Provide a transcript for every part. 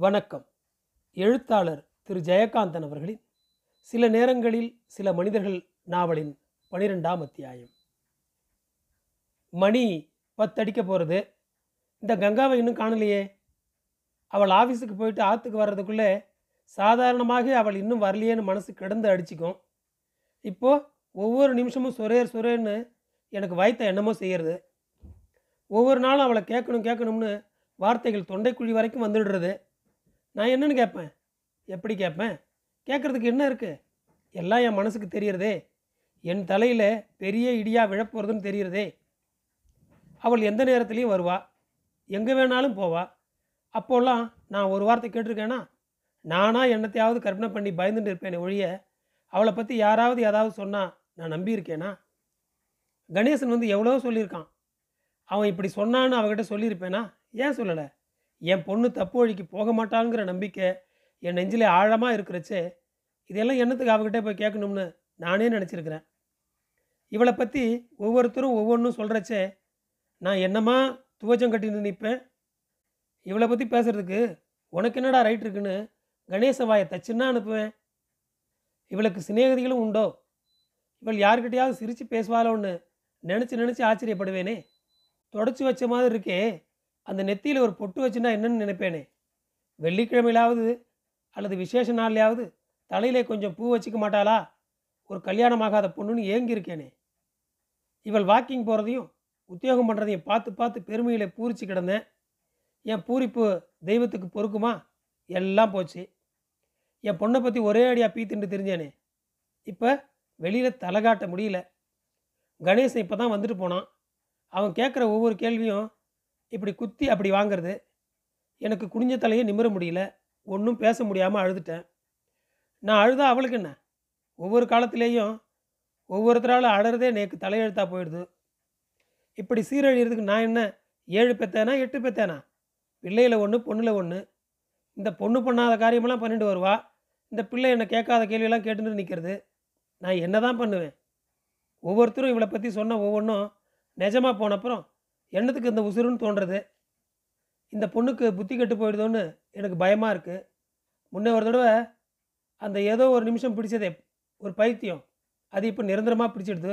வணக்கம். எழுத்தாளர் திரு. ஜெயகாந்தன் அவர்களின் சில நேரங்களில் சில மனிதர்கள் நாவலின் பனிரெண்டாம் அத்தியாயம். மணி பத்தடிக்க போகிறது இந்த கங்காவை இன்னும் காணலையே. அவள் ஆஃபீஸுக்கு போயிட்டு ஆற்றுக்கு வர்றதுக்குள்ளே சாதாரணமாக அவள் இன்னும் வரலையேன்னு மனசு கிடந்து அடிச்சுக்கும். இப்போது ஒவ்வொரு நிமிஷமும் சுரேர் சுரேர்னு எனக்கு வாய்த்த என்னமோ செய்கிறது ஒவ்வொரு நாளும் அவளை கேட்கணும் கேட்கணும்னு வார்த்தைகள் தொண்டைக்குழி வரைக்கும் வந்துடுறது. நான் என்னன்னு கேட்பேன். எப்படி கேட்பேன்? கேட்குறதுக்கு என்ன இருக்குது எல்லாம் என் மனசுக்கு தெரியறதே. என் தலையில் பெரிய இடியாக விழப்போகிறதுன்னு தெரியறதே. அவள் எந்த நேரத்துலையும் வருவா. எங்கே வேணாலும் போவா. அப்போல்லாம் நான் ஒரு வார்த்தை கேட்டிருக்கேனா? நானா என்னத்தையாவது கற்பனை பண்ணி பயந்துட்டு இருப்பேனே ஒழிய அவளை பற்றி யாராவது ஏதாவது சொன்னால் நான் நம்பியிருக்கேனா? கணேசன் வந்து எவ்வளோ சொல்லியிருக்கான். அவன் இப்படி சொன்னான்னு அவகிட்ட சொல்லியிருப்பேனா? ஏன் சொல்லலை? என் பொண்ணு தப்பு வழிக்கு போக மாட்டாங்கிற நம்பிக்கை என் நெஞ்சில் ஆழமாக இருக்கிறச்சே இதெல்லாம் என்னத்துக்கு அவகிட்டே போய் கேட்கணும்னு நானே நினச்சிருக்கிறேன். இவளை பற்றி ஒவ்வொருத்தரும் ஒவ்வொன்றும் சொல்கிறச்சே நான் என்னமா துவச்சம் கட்டின்னு நிற்பேன்? இவளை பற்றி பேசுகிறதுக்கு உனக்கு என்னடா ரைட் இருக்குன்னு கணேச வாயை தச்சுன்னா அனுப்புவேன். இவளுக்கு சிநேகதிகளும் உண்டோ? இவள் யார்கிட்டையாவது சிரித்து பேசுவாளோன்னு நினச்சி நினச்சி ஆச்சரியப்படுவேனே. தொடச்சி வச்ச மாதிரி இருக்கே அந்த நெத்தியில் ஒரு பொட்டு வச்சுன்னா என்னன்னு நினைப்பேனே? வெள்ளிக்கிழமையிலாவது அல்லது விசேஷ நாள்லையாவது தலையிலே கொஞ்சம் பூ வச்சுக்க மாட்டாளா? ஒரு கல்யாணமாகாத பொண்ணுன்னு ஏங்கியிருக்கேனே. இவள் வாக்கிங் போகிறதையும் உத்தியோகம் பண்ணுறதையும் பார்த்து பார்த்து பெருமையில் பூரிச்சு கிடந்தேன். என் பூரிப்பு தெய்வத்துக்கு பொறுக்குமா? எல்லாம் போச்சு. என் பொண்ணை பற்றி ஒரே அடியாக பீத்துண்டு தெரிஞ்சேனே. இப்போ வெளியில் தலை காட்ட முடியல. கணேசன் இப்போ தான் வந்துட்டு போனான். அவன் கேட்குற ஒவ்வொரு கேள்வியும் இப்படி குத்தி அப்படி வாங்குறது எனக்கு குனிஞ்ச தலையை நிமிர முடியல ஒன்றும் பேச முடியாமல் அழுதுட்டேன். நான் அழுதா அவளுக்கு என்ன? ஒவ்வொரு காலத்திலேயும் ஒவ்வொருத்தரால் அழறதே நேக்கு தலையெழுத்தா போயிடுது. இப்படி சீரழிகிறதுக்கு நான் என்ன ஏழு பெத்தேனா எட்டு பெத்தேனா? பிள்ளையில் ஒன்று பொண்ணில் ஒன்று இந்த பொண்ணு பண்ணாத காரியமெல்லாம் பண்ணிட்டு வருவா. இந்த பிள்ளை என்னை கேட்காத கேள்வியெல்லாம் கேட்டுட்டு நிற்கிறது நான் என்ன தான் பண்ணுவேன்? ஒவ்வொருத்தரும் இவளை பற்றி சொன்ன ஒவ்வொன்றும் நிஜமாக போனப்புறம் என்னத்துக்கு இந்த உசுருன்னு தோன்றது? இந்த பொண்ணுக்கு புத்தி கெட்டு போயிடுதோன்னு எனக்கு பயமாக இருக்குது முன்னே ஒரு தடவை அந்த ஏதோ ஒரு நிமிஷம் பிடிச்சதே ஒரு பைத்தியம். அது இப்போ நிரந்தரமாக பிடிச்சிடுது.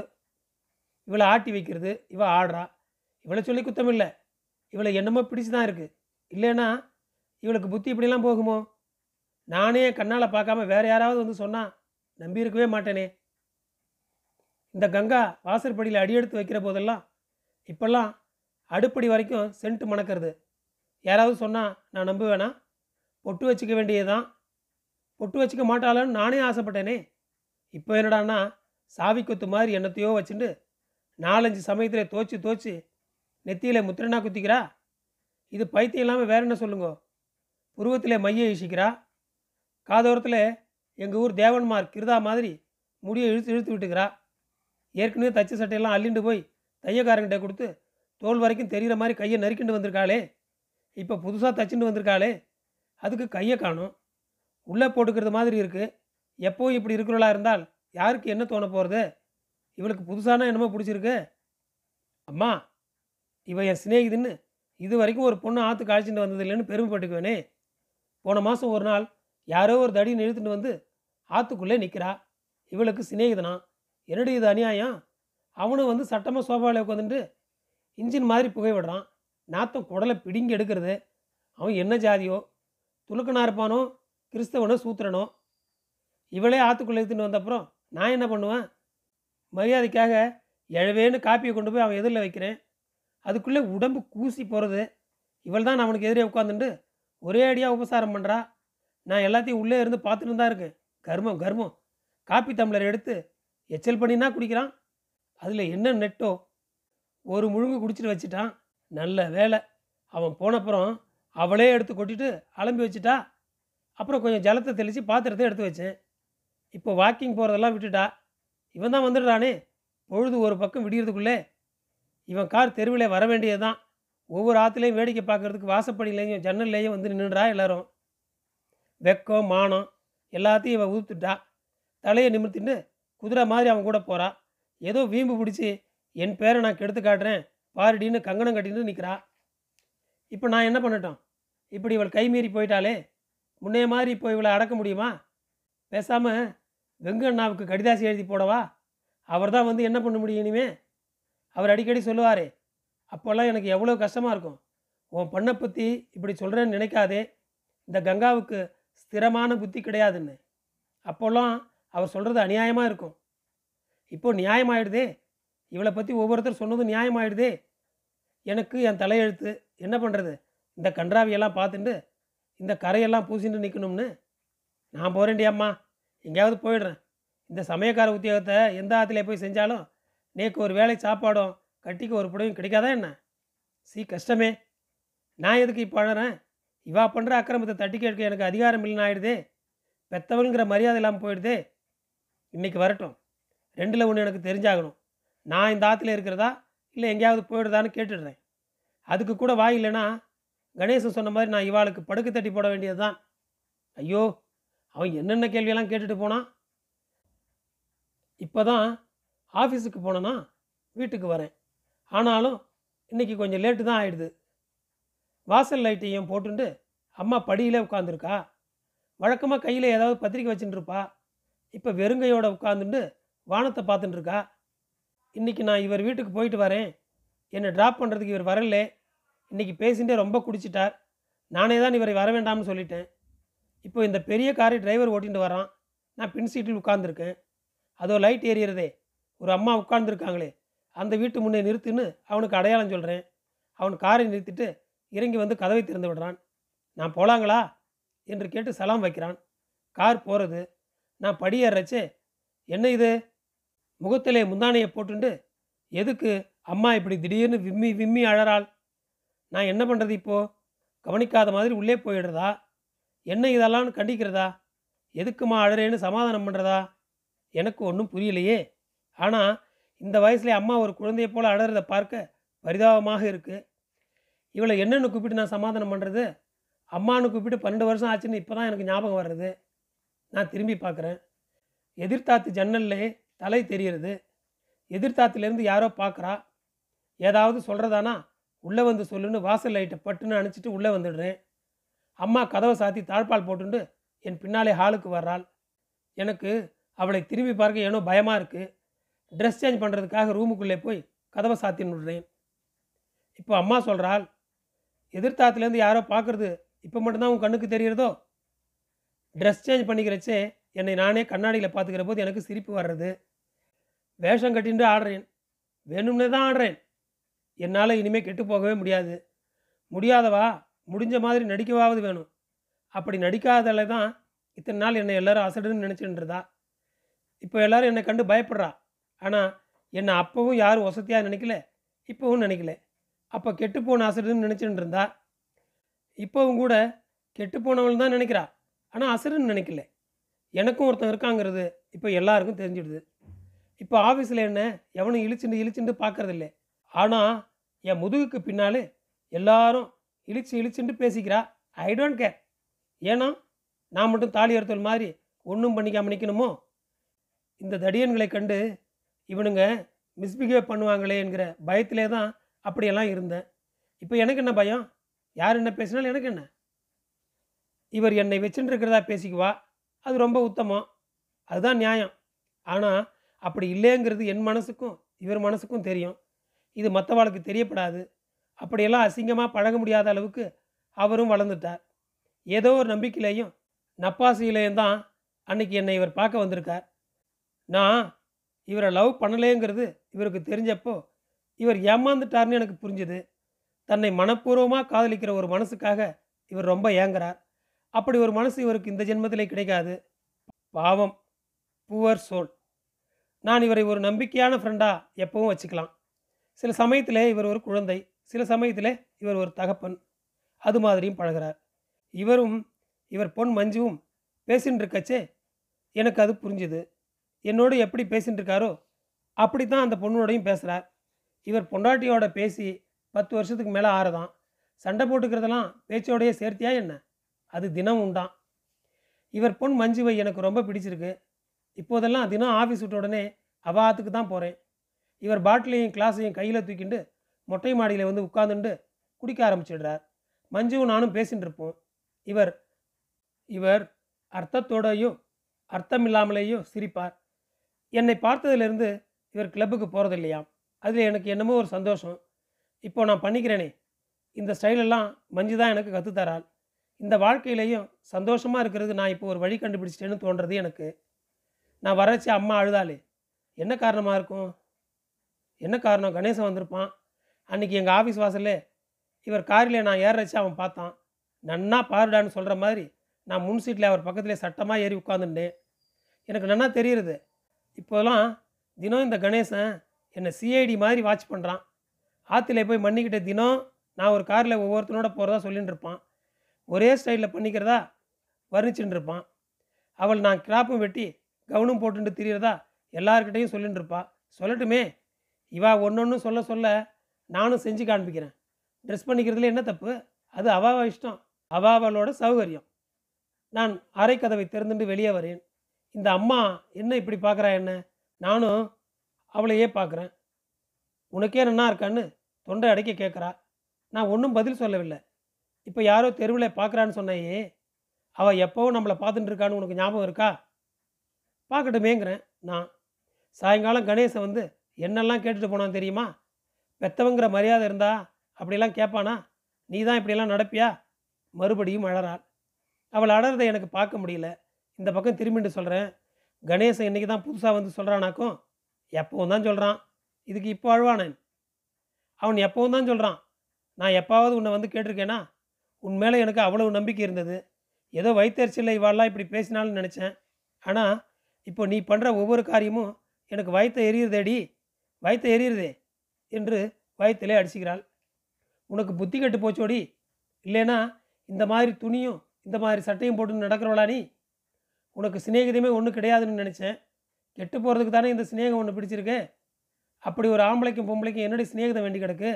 இவளை ஆட்டி வைக்கிறது இவள் ஆடுறா. இவளை சொல்லி குத்தம் இல்லை. இவளை என்னமோ பிடிச்சு தான் இருக்குது இல்லைன்னா இவளுக்கு புத்தி இப்படிலாம் போகுமோ? நானே கண்ணால் பார்க்காம வேறு யாராவது வந்து சொன்னால் நம்பி இருக்கவே மாட்டேனே. இந்த கங்கா வாசற்படியில் அடியெடுத்து வைக்கிற போதெல்லாம் இப்போல்லாம் அடுப்படி வரைக்கும் சென்ட்டு மணக்கிறது. யாராவது சொன்னால் நான் நம்புவேனா? பொட்டு வச்சுக்க வேண்டியதுதான். பொட்டு வச்சுக்க மாட்டாளன்னு நானே ஆசைப்பட்டேனே. இப்போ என்னடான்னா சாவி கொத்து மாதிரி என்னத்தையோ வச்சுட்டு நாலஞ்சு சமயத்தில் தோச்சு தோச்சு நெத்தியில் முத்திரனா குத்திக்கிறா? இது பைத்தியம் இல்லாமல் வேற என்ன சொல்லுங்க? புருவத்தில் மைய இழிச்சிக்கிறா காதோரத்தில் எங்கள் ஊர் தேவன்மார் கிருதா மாதிரி முடியை இழுத்து இழுத்து விட்டுக்கிறா? ஏற்கனவே தச்சு சட்டையெல்லாம் அள்ளிண்டு போய் தையக்காரங்கிட்ட கொடுத்து தோல் வரைக்கும் தெரிகிற மாதிரி கையை நறுக்கிண்டு வந்திருக்காளே. இப்போ புதுசாக தச்சுட்டு வந்திருக்காளே. அதுக்கு கையை காணும். உள்ளே போட்டுக்கிறது மாதிரி இருக்குது எப்போ இப்படி இருக்கிறவளா இருந்தால் யாருக்கு என்ன தோண போகிறது இவளுக்கு புதுசான என்னமோ பிடிச்சிருக்கு. அம்மா இவ என் சிநேகிதுன்னு இது வரைக்கும் ஒரு பொண்ணு ஆற்று காய்ச்சிட்டு வந்தது இல்லைன்னு பெருமைப்பட்டுக்குவேனே. போன மாதம் ஒரு நாள் யாரோ ஒரு தடியை இழுத்துட்டு வந்து ஆற்றுக்குள்ளே நிற்கிறா இவளுக்கு சிநேகிதனா? என்னடி இது அநியாயம்? அவனும் வந்து சட்டமாக சோஃபாவில் உட்காந்துட்டு இன்ஜின் மாதிரி புகை விடுறான். நாத்தம் குடலை பிடுங்கி எடுக்கிறது. அவன் என்ன ஜாதியோ? துலுக்கனா இருப்பானோ? கிறிஸ்தவனோ? சூத்திரனோ? இவளே ஆற்றுக்குள்ளே எடுத்துகிட்டு வந்தப்புறம் நான் என்ன பண்ணுவேன்? மரியாதைக்காக எழவேன்னு காப்பியை கொண்டு போய் அவன் எதிரில் வைக்கிறேன். அதுக்குள்ளே உடம்பு கூசி போகிறது இவள் தான் அவனுக்கு எதிரே உட்காந்துட்டு ஒரே அடியாக உபசாரம் பண்ணுறா நான் எல்லாத்தையும் உள்ளே இருந்து பார்த்துட்டு தான் இருக்கேன். கர்மம் கர்மம். காப்பி டம்ளர் எடுத்து எச்சல் பண்ணினா குடிக்கிறான். அதில் என்ன நெட்டோ? ஒரு முழுங்கு குடிச்சிட்டு வச்சிட்டான். நல்ல வேலை. அவன் போனப்புறம் அவளே எடுத்து கொட்டிட்டு அலம்பி வச்சிட்டா. அப்புறம் கொஞ்சம் ஜலத்தை தெளித்து பாத்திரத்தை எடுத்து வச்சேன். இப்போ வாக்கிங் போகிறதெல்லாம் விட்டுட்டா. இவன் தான் வந்துடுறானே. பொழுது ஒரு பக்கம் விடியறதுக்குள்ளே. இவன் கார் தெருவில் வர வேண்டியது தான் ஒவ்வொரு ஆற்றுலையும் வேடிக்கை பார்க்கறதுக்கு வாசப்படியிலையும் ஜன்னல்லையும் வந்து நின்றுடா எல்லாரும். வெக்கம் மானம் எல்லாத்தையும் இவன் ஊத்துட்டா தலையை நிமிர்த்தின்னு குதிரை மாதிரி அவன் கூட போகிறான் ஏதோ வீம்பு பிடிச்சி என் பேரை நான் கெடுத்து காட்டுறேன். பாருடின்னு கங்கணம் கட்டிட்டு நிற்கிறா இப்போ நான் என்ன பண்ணட்டும்? இப்படி இவள் கைமீறி போயிட்டாலே முன்னே மாதிரி இப்போ இவளை அடக்க முடியுமா? பேசாமல் வெங்கண்ணாவுக்கு கடிதாசி எழுதி போடவா? அவர் தான் வந்து என்ன பண்ண முடியும் இனிமே? அவர் அடிக்கடி சொல்லுவாரே அப்போல்லாம் எனக்கு எவ்வளோ கஷ்டமாக இருக்கும். உன் பண்ணை பற்றி இப்படி சொல்கிறேன்னு நினைக்காதே. இந்த கங்காவுக்கு ஸ்திரமான புத்தி கிடையாதுன்னு. அப்போல்லாம் அவர் சொல்கிறது அநியாயமாக இருக்கும். இப்போ நியாயமாயிடுதே. இவளை பற்றி ஒவ்வொருத்தர் சொன்னதும் நியாயமாயிடுதே. எனக்கு என் தலையெழுத்து என்ன பண்ணுறது இந்த கன்றாவியெல்லாம் பார்த்துட்டு இந்த கரையெல்லாம் பூசிட்டு நிற்கணும்னு நான் போகிறேன்டி அம்மா. எங்கேயாவது போயிடுறேன். இந்த சமயக்கார உத்தியோகத்தை எந்த ஆற்றுல போய் செஞ்சாலும் நேக்கு ஒரு வேலை சாப்பாடும் கட்டிக்கு ஒரு புடவையும் கிடைக்காதா என்ன? சீ கஷ்டமே. நான் எதுக்கு இப்போ அழறேன்? இவா பண்ணுற அக்கிரமத்தை தட்டி கேட்க எனக்கு அதிகாரம் இல்லைன்னு ஆயிடுதே. பெத்தவங்கிற மரியாதை இல்லாமல் போயிடுதே. இன்னைக்கு வரட்டும். ரெண்டில் ஒன்று எனக்கு தெரிஞ்சாகணும். நான் இந்த ஆற்றுல இருக்கிறதா? இல்லை எங்கேயாவது போயிடுதான்னு கேட்டுடுறேன். அதுக்கு கூட வாய் இல்லைன்னா கணேசன் சொன்ன மாதிரி நான் இவாளுக்கு படுக்கு தட்டி போட வேண்டியது தான் ஐயோ அவன் என்னென்ன கேள்வியெல்லாம் கேட்டுட்டு போனான்? இப்போ தான் ஆஃபீஸுக்கு போனேன்னா வீட்டுக்கு வரேன். ஆனாலும் இன்றைக்கி கொஞ்சம் லேட்டு தான் ஆயிடுது. வாசல் லைட்டையும் போட்டுண்டு அம்மா படியிலே உட்காந்துருக்கா வழக்கமாக கையில் ஏதாவது பத்திரிக்கை வச்சுட்டுருப்பா இப்போ வெறுங்கையோட உட்காந்துட்டு வானத்தை பார்த்துட்டுருக்கா இன்றைக்கி நான் இவர் வீட்டுக்கு போயிட்டு வரேன். என்னை ட்ராப் பண்ணுறதுக்கு இவர் வரல. இன்றைக்கி பேசிட்டே ரொம்ப குடிச்சிட்டார். நானே தான் இவரை வர வேண்டாம்னு சொல்லிட்டேன். இப்போ இந்த பெரிய காரை டிரைவர் ஓட்டிகிட்டு வரான். நான் பின் சீட்டில் உட்காந்துருக்கேன் அதோ லைட் ஏறியறதே. ஒரு அம்மா உட்கார்ந்துருக்காங்களே. அந்த வீட்டு முன்னே நிறுத்துன்னு அவனுக்கு அடையாளம் சொல்கிறேன் அவன் காரை நிறுத்திட்டு இறங்கி வந்து கதவை திறந்து விடுறான். நான் போகலாங்களா என்று கேட்டு சலாம் வைக்கிறான். கார் போகிறது நான் படியேறச்சே. என்ன இது? முகத்திலே முந்தானையை போட்டுண்டு எதுக்கு? அம்மா இப்படி திடீர்னு விம்மி விம்மி அழறாள். நான் என்ன பண்ணுறது இப்போது கவனிக்காத மாதிரி உள்ளே போயிடுறதா? என்ன இதெல்லாம் கண்டிக்கிறதா? எதுக்குமா அழறேன்னு சமாதானம் பண்ணுறதா எனக்கு ஒன்றும் புரியலையே. ஆனால் இந்த வயசுல அம்மா ஒரு குழந்தையை போல் அழறத பார்க்க பரிதாபமாக இருக்குது இவளை என்னென்னு கூப்பிட்டு நான் சமாதானம் பண்ணுறது அம்மானு கூப்பிட்டு பன்னெண்டு வருஷம் ஆச்சுன்னு இப்போ தான் எனக்கு ஞாபகம் வர்றது. நான் திரும்பி பார்க்குறேன். எதிர்த்தாத்து ஜன்னல்லே தலை தெரிகிறது எதிர்த்தாத்துலேருந்து யாரோ பார்க்குறா. ஏதாவது சொல்கிறதானா உள்ளே வந்து சொல்லுன்னு வாசல் லைட்டை பட்டுன்னு அணைச்சிட்டு உள்ளே வந்துடுறேன். அம்மா கதவை சாத்தி தாழ்பால் போட்டுண்டு என் பின்னாலே ஹாலுக்கு வர்றாள். எனக்கு அவளை திரும்பி பார்க்க ஏனோ பயமாக இருக்குது ட்ரெஸ் சேஞ்ச் பண்ணுறதுக்காக ரூமுக்குள்ளே போய் கதவை சாத்தி விடுறேன் இப்போ அம்மா சொல்கிறாள் எதிர்த்தாத்துலேருந்து யாரோ பார்க்குறது இப்போ மட்டும்தான் உன் கண்ணுக்கு தெரிகிறதோ ட்ரெஸ் சேஞ்ச் பண்ணிக்கிறச்சே என்னை நானே கண்ணாடியில் பார்த்துக்கிற போது எனக்கு சிரிப்பு வர்றது. வேஷம் கட்டிட்டு ஆடுறேன். வேணும்னே தான் ஆடுறேன். என்னால் இனிமேல் கெட்டு போகவே முடியாது. முடியாதவா? முடிஞ்ச மாதிரி நடிக்கவாவது வேணும். அப்படி நடிக்காதால தான் இத்தனை நாள் என்னை எல்லாரும் அசடுன்னு நினச்சிட்டுருந்தா இப்போ எல்லாரும் என்னை கண்டு பயப்படுறா. ஆனால் என்னை அப்போவும் யாரும் வசதியாக நினைக்கல இப்போவும் நினைக்கல. அப்போ கெட்டுப்போன அசடுன்னு நினச்சிட்டு இருந்தா இப்போவும் கூட கெட்டுப்போனவள் தான் நினைக்கிறா. ஆனால் அசடுன்னு நினைக்கல. எனக்கும் ஒருத்தன் இருக்காங்கிறது இப்போ எல்லாருக்கும் தெரிஞ்சிடுது. இப்போ ஆஃபீஸில் என்ன எவனும் இழிச்சுண்டு இழிச்சுண்டு பார்க்கறதில்ல ஆனால் என் முதுகுக்கு பின்னாலே எல்லாரும் இழிச்சு இழிச்சுண்டு பேசிக்கிறா. ஐ டோன்ட் கேர் ஏன்னா நான் மட்டும் தாலி எடுத்தல் மாதிரி ஒன்றும் பண்ணிக்காம நிற்கணுமோ இந்த தடியன்களை கண்டு இவனுங்க மிஸ்பிஹேவ் பண்ணுவாங்களே என்கிற பயத்திலே தான் அப்படியெல்லாம் இருந்தேன். இப்போ எனக்கு என்ன பயம்? யார் என்ன பேசினாலும் எனக்கு என்ன? இவர் என்னை வச்சுட்டு இருக்கிறதா பேசிக்குவா? அது ரொம்ப உத்தமம். அதுதான் நியாயம். ஆனால் அப்படி இல்லைங்கிறது என் மனசுக்கும் இவர் மனசுக்கும் தெரியும். இது மற்றவாளுக்கு தெரியப்படாது. அப்படியெல்லாம் அசிங்கமாக பழக முடியாத அளவுக்கு அவரும் வளர்ந்துட்டார். ஏதோ ஒரு நம்பிக்கையிலையும் நப்பாசியிலையும் தான் அன்னைக்கு என்னை இவர் பார்க்க வந்திருக்கார். நான் இவரை லவ் பண்ணலேங்கிறது இவருக்கு தெரிஞ்சப்போ இவர் ஏமாந்துட்டார்னு எனக்கு புரிஞ்சுது. தன்னை மனப்பூர்வமாக காதலிக்கிற ஒரு மனசுக்காக இவர் ரொம்ப ஏங்குறார். அப்படி ஒரு மனசு இவருக்கு இந்த ஜென்மத்திலே கிடைக்காது. பாவம். Poor soul. நான் இவரை ஒரு நம்பிக்கையான ஃப்ரெண்டாக எப்பவும் வச்சுக்கலாம். சில சமயத்தில் இவர் ஒரு குழந்தை. சில சமயத்தில் இவர் ஒரு தகப்பன். அது மாதிரியும் பழகுறார். இவரும் இவர் பொன் மஞ்சுவும் பேசின்னு இருக்கச்சே எனக்கு அது புரிஞ்சுது. என்னோடு எப்படி பேசின்னு இருக்காரோ அப்படி தான் அந்த பொண்ணோடையும் பேசுகிறார் இவர் பொண்டாட்டியோட பேசி பத்து வருஷத்துக்கு மேலே ஆறுதான். சண்டை போட்டுக்கிறதெல்லாம் பேச்சோடையே சேர்த்தியா என்ன? அது தினம் உண்டான் இவர் பொன் மஞ்சுவை எனக்கு ரொம்ப பிடிச்சிருக்கு. இப்போதெல்லாம் தினம் ஆஃபீஸ் விட்ட உடனே அவாத்துக்கு தான் போகிறேன் இவர் பாட்டிலையும் கிளாஸையும் கையில் தூக்கிண்டு மொட்டை மாடியில் வந்து உட்காந்துண்டு குடிக்க ஆரம்பிச்சிடுறார். மஞ்சுவும் நானும் பேசின்னு இருப்போம். இவர் இவர் அர்த்தத்தோடையோ அர்த்தமில்லாமலேயோ சிரிப்பார். என்னை பார்த்ததுலேருந்து இவர் கிளப்புக்கு போகிறதில்லையாம் அதில் எனக்கு என்னமோ ஒரு சந்தோஷம். இப்போ நான் பண்ணிக்கிறேனே. இந்த ஸ்டைலெல்லாம் மஞ்சு தான் எனக்கு கற்றுத்தராள் இந்த வாழ்க்கையிலையும் சந்தோஷமாக இருக்கிறது நான் இப்போ ஒரு வழி கண்டுபிடிச்சிட்டேன்னு தோன்றது எனக்கு. நான் வரச்சு அம்மா அழுதாளே என்ன காரணமாக இருக்கும்? என்ன காரணம்? கணேசன் வந்திருப்பான். அன்றைக்கி எங்கள் ஆஃபீஸ் வாசல்லே இவர் காரில் நான் ஏறச்சு அவன் பார்த்தான். நன்னா பாருடான்னு சொல்கிற மாதிரி நான் முன் சீட்டில் அவர் பக்கத்துலேயே சட்டமாக ஏறி உட்காந்துட்டேன் எனக்கு நன்னா தெரியுது இப்போலாம் தினம் இந்த கணேசன் என்னை சிஐடி மாதிரி வாட்ச் பண்ணுறான் ஆற்றுல போய் மன்னிக்கிட்ட தினம் நான் ஒரு காரில் ஒவ்வொருத்தனோட போகிறதா சொல்லின்னு இருப்பான் ஒரே ஸ்டைலில் பண்ணிக்கிறதா? வர்ணிச்சுட்டு இருப்பான் அவள் நான் கிராப்பும் வெட்டி கவுனும் போட்டுட்டு திரியறதா? எல்லார்கிட்டையும் சொல்லிட்டு இருப்பா சொல்லட்டுமே. இவா ஒன்று சொல்ல சொல்ல நானும் செஞ்சு காண்பிக்கிறேன். ட்ரெஸ் பண்ணிக்கிறதுல என்ன தப்பு? அது அவாவ இஷ்டம். அவாவளோட சௌகரியம். நான் அரை கதவை திறந்துட்டு வெளியே வரேன். இந்த அம்மா என்ன இப்படி பார்க்குறா என்ன? நானும் அவளையே பார்க்குறேன் உனக்கே நன்னா இருக்கான்னு தொண்டை அடைக்க கேட்குறா நான் ஒன்றும் பதில் சொல்லவில்லை. இப்போ யாரோ தெருவில் பார்க்குறான்னு சொன்னையே அவள் எப்போவும் நம்மளை பார்த்துட்டு இருக்கான்னு உனக்கு ஞாபகம் இருக்கா? பார்க்கட்டுமேங்கிறேன் நான். சாயங்காலம் கணேசன் வந்து என்னெல்லாம் கேட்டுட்டு போனான் தெரியுமா? பெத்தவங்கிற மரியாதை இருந்தா அப்படிலாம் கேட்பானா நீ தான் இப்படியெல்லாம் நடப்பியா? மறுபடியும் அழறாள். அவள் அழறதை எனக்கு பார்க்க முடியல. இந்த பக்கம் திரும்பிட்டு சொல்கிறேன் கணேசன் இன்றைக்கி தான் புதுசாக வந்து சொல்கிறானாக்கும் எப்பவும் தான் சொல்கிறான் இதுக்கு இப்போ அழுவானேன். அவன் எப்பவும் தான் சொல்கிறான் நான் எப்பாவது உன்னை வந்து கேட்டிருக்கேனா? உன் மேலே எனக்கு அவ்வளவு நம்பிக்கை இருந்தது. ஏதோ வயிற்றுச்சலில் இவாளெலாம் இப்படி பேசினாலும் நினச்சேன். ஆனால் இப்போ நீ பண்ணுற ஒவ்வொரு காரியமும் எனக்கு வயிற்றை எரியுறதேடி வயிற்றை எரியுறதே என்று வயத்திலே அடிச்சுக்கிறாள். உனக்கு புத்தி கெட்டு போச்சோடி? இல்லைனா இந்த மாதிரி துணியும் இந்த மாதிரி சட்டையும் போட்டு நடக்கிறவளா நீ? உனக்கு சிநேகிதமே ஒன்றும் கிடையாதுன்னு நினச்சேன். கெட்டு போகிறதுக்கு தானே இந்த சிநேகம் ஒன்று பிடிச்சிருக்கு? அப்படி ஒரு ஆம்பளைக்கும் பொம்பளைக்கும் என்னுடைய சிநேகிதம் வேண்டி கிடக்கு?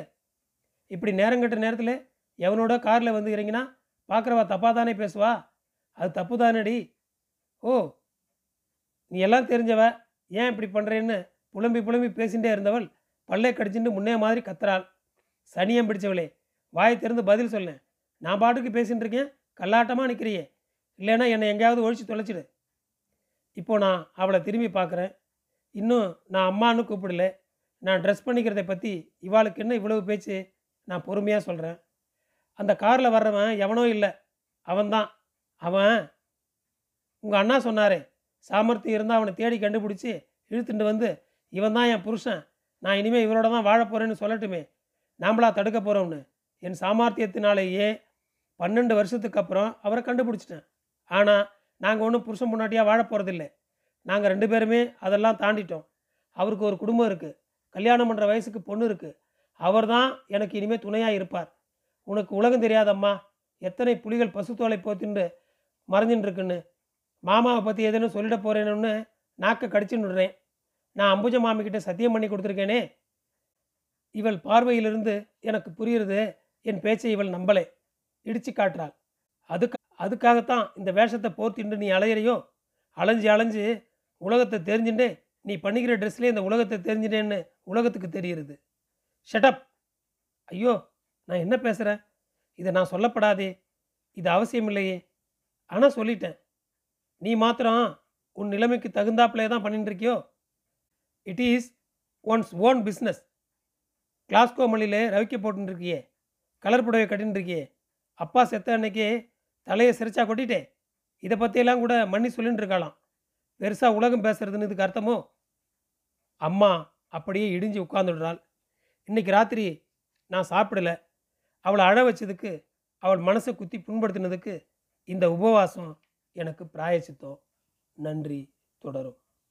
இப்படி நேரங்கட்ட நேரத்தில் எவனோட காரில் வந்து இறங்கினா பார்க்குறவா தப்பாக தானே பேசுவா? அது தப்பு தானடி ஓ நீ எல்லாம் தெரிஞ்சவ ஏன் இப்படி பண்ணுறேன்னு புலம்பி புலம்பி பேசிகிட்டே இருந்தவள் பல்லை கடிச்சுட்டு முன்னே மாதிரி கத்துறாள். சனியம் பிடிச்சவளே வாயை திறந்து பதில் சொல்லேன். நான் பாட்டுக்கு பேசிகிட்டு இருக்கேன் கல்லாட்டமாக நிற்கிறியே இல்லைன்னா என்னை எங்கேயாவது ஒழிச்சு தொலைச்சிடு. இப்போ நான் அவளை திரும்பி பார்க்குறேன் இன்னும் நான் அம்மான்னு கூப்பிடல. நான் ட்ரெஸ் பண்ணிக்கிறதை பற்றி இவாளுக்கு என்ன இவ்வளவு பேச்சு? நான் பொறுமையாக சொல்கிறேன் அந்த காரில் வர்றவன் எவனோ இல்லை. அவன்தான். அவன் உங்கள் அண்ணா சொன்னாரே சாமர்த்தியம் இருந்தால் அவனை தேடி கண்டுபிடிச்சி இழுத்துட்டு வந்து இவன் தான் என் புருஷன். நான் இனிமேல் இவரோட தான் வாழ போகிறேன்னு சொல்லட்டுமே. நாமளா தடுக்க போகிறோம்னு என் சாமர்த்தியத்தினாலேயே பன்னெண்டு வருஷத்துக்கு அப்புறம் அவரை கண்டுபிடிச்சிட்டேன். ஆனால் நாங்கள் ஒன்றும் புருஷன் முன்னாடியாக வாழ போகிறதில்ல நாங்கள் ரெண்டு பேருமே அதெல்லாம் தாண்டிட்டோம். அவருக்கு ஒரு குடும்பம் இருக்குது கல்யாணம் பண்ணுற வயசுக்கு பொண்ணு இருக்குது அவர் தான் எனக்கு இனிமேல் துணையாக இருப்பார். உனக்கு உலகம் தெரியாதம்மா. எத்தனை புலிகள் பசுத்தோலை போத்தின்னு மறைஞ்சின்னு இருக்குன்னு மாமாவை பற்றி எதுன்னு சொல்லிட போகிறேன்னு நாக்கை கடிச்சுன்னுடுறேன். நான் அம்புஜ மாமிக்கிட்ட சத்தியம் பண்ணி கொடுத்துருக்கேனே. இவள் பார்வையிலிருந்து எனக்கு புரியுறது என் பேச்சை இவள் நம்பலை. இடிச்சு காட்டுறாள். அதுக்கு அதுக்காகத்தான் இந்த வேஷத்தை போர்த்திண்டு நீ அலையிறையோ? அலைஞ்சு அலைஞ்சு உலகத்தை தெரிஞ்சுட்டு நீ பண்ணிக்கிற ட்ரெஸ்லேயே இந்த உலகத்தை தெரிஞ்சுட்டேன்னு உலகத்துக்கு தெரியுது ஷட்டப் ஐயோ நான் என்ன பேசுகிறேன் இதை நான் சொல்லப்படாதே. இது அவசியம் இல்லையே ஆனால் சொல்லிட்டேன். நீ மாத்திரம் உன் நிலைமைக்கு தகுந்தாப்பிலே தான் பண்ணிட்டு இருக்கியோ it is one's own business Glasgow மல்லியில் ரவிக்க போட்டுருக்கியே கலர் புடவை கட்டின்னு இருக்கியே அப்பா செத்த அன்னைக்கு தலையை சிரிச்சா கொட்டிட்டே. இதை பற்றியெல்லாம் கூட மன்னி சொல்லிட்டு இருக்காளாம் பெருசாக உலகம் பேசுறதுன்னு இதுக்கு அர்த்தமோ? அம்மா அப்படியே இடிஞ்சு உட்காந்துடுறாள் இன்னைக்கு ராத்திரி நான் சாப்பிடல. அவளை அழ வச்சதுக்கு அவள் மனசை குத்தி புண்படுத்தினதுக்கு இந்த உபவாசம் எனக்கு பிராயச்சித்தம். நன்றி தொடரும்.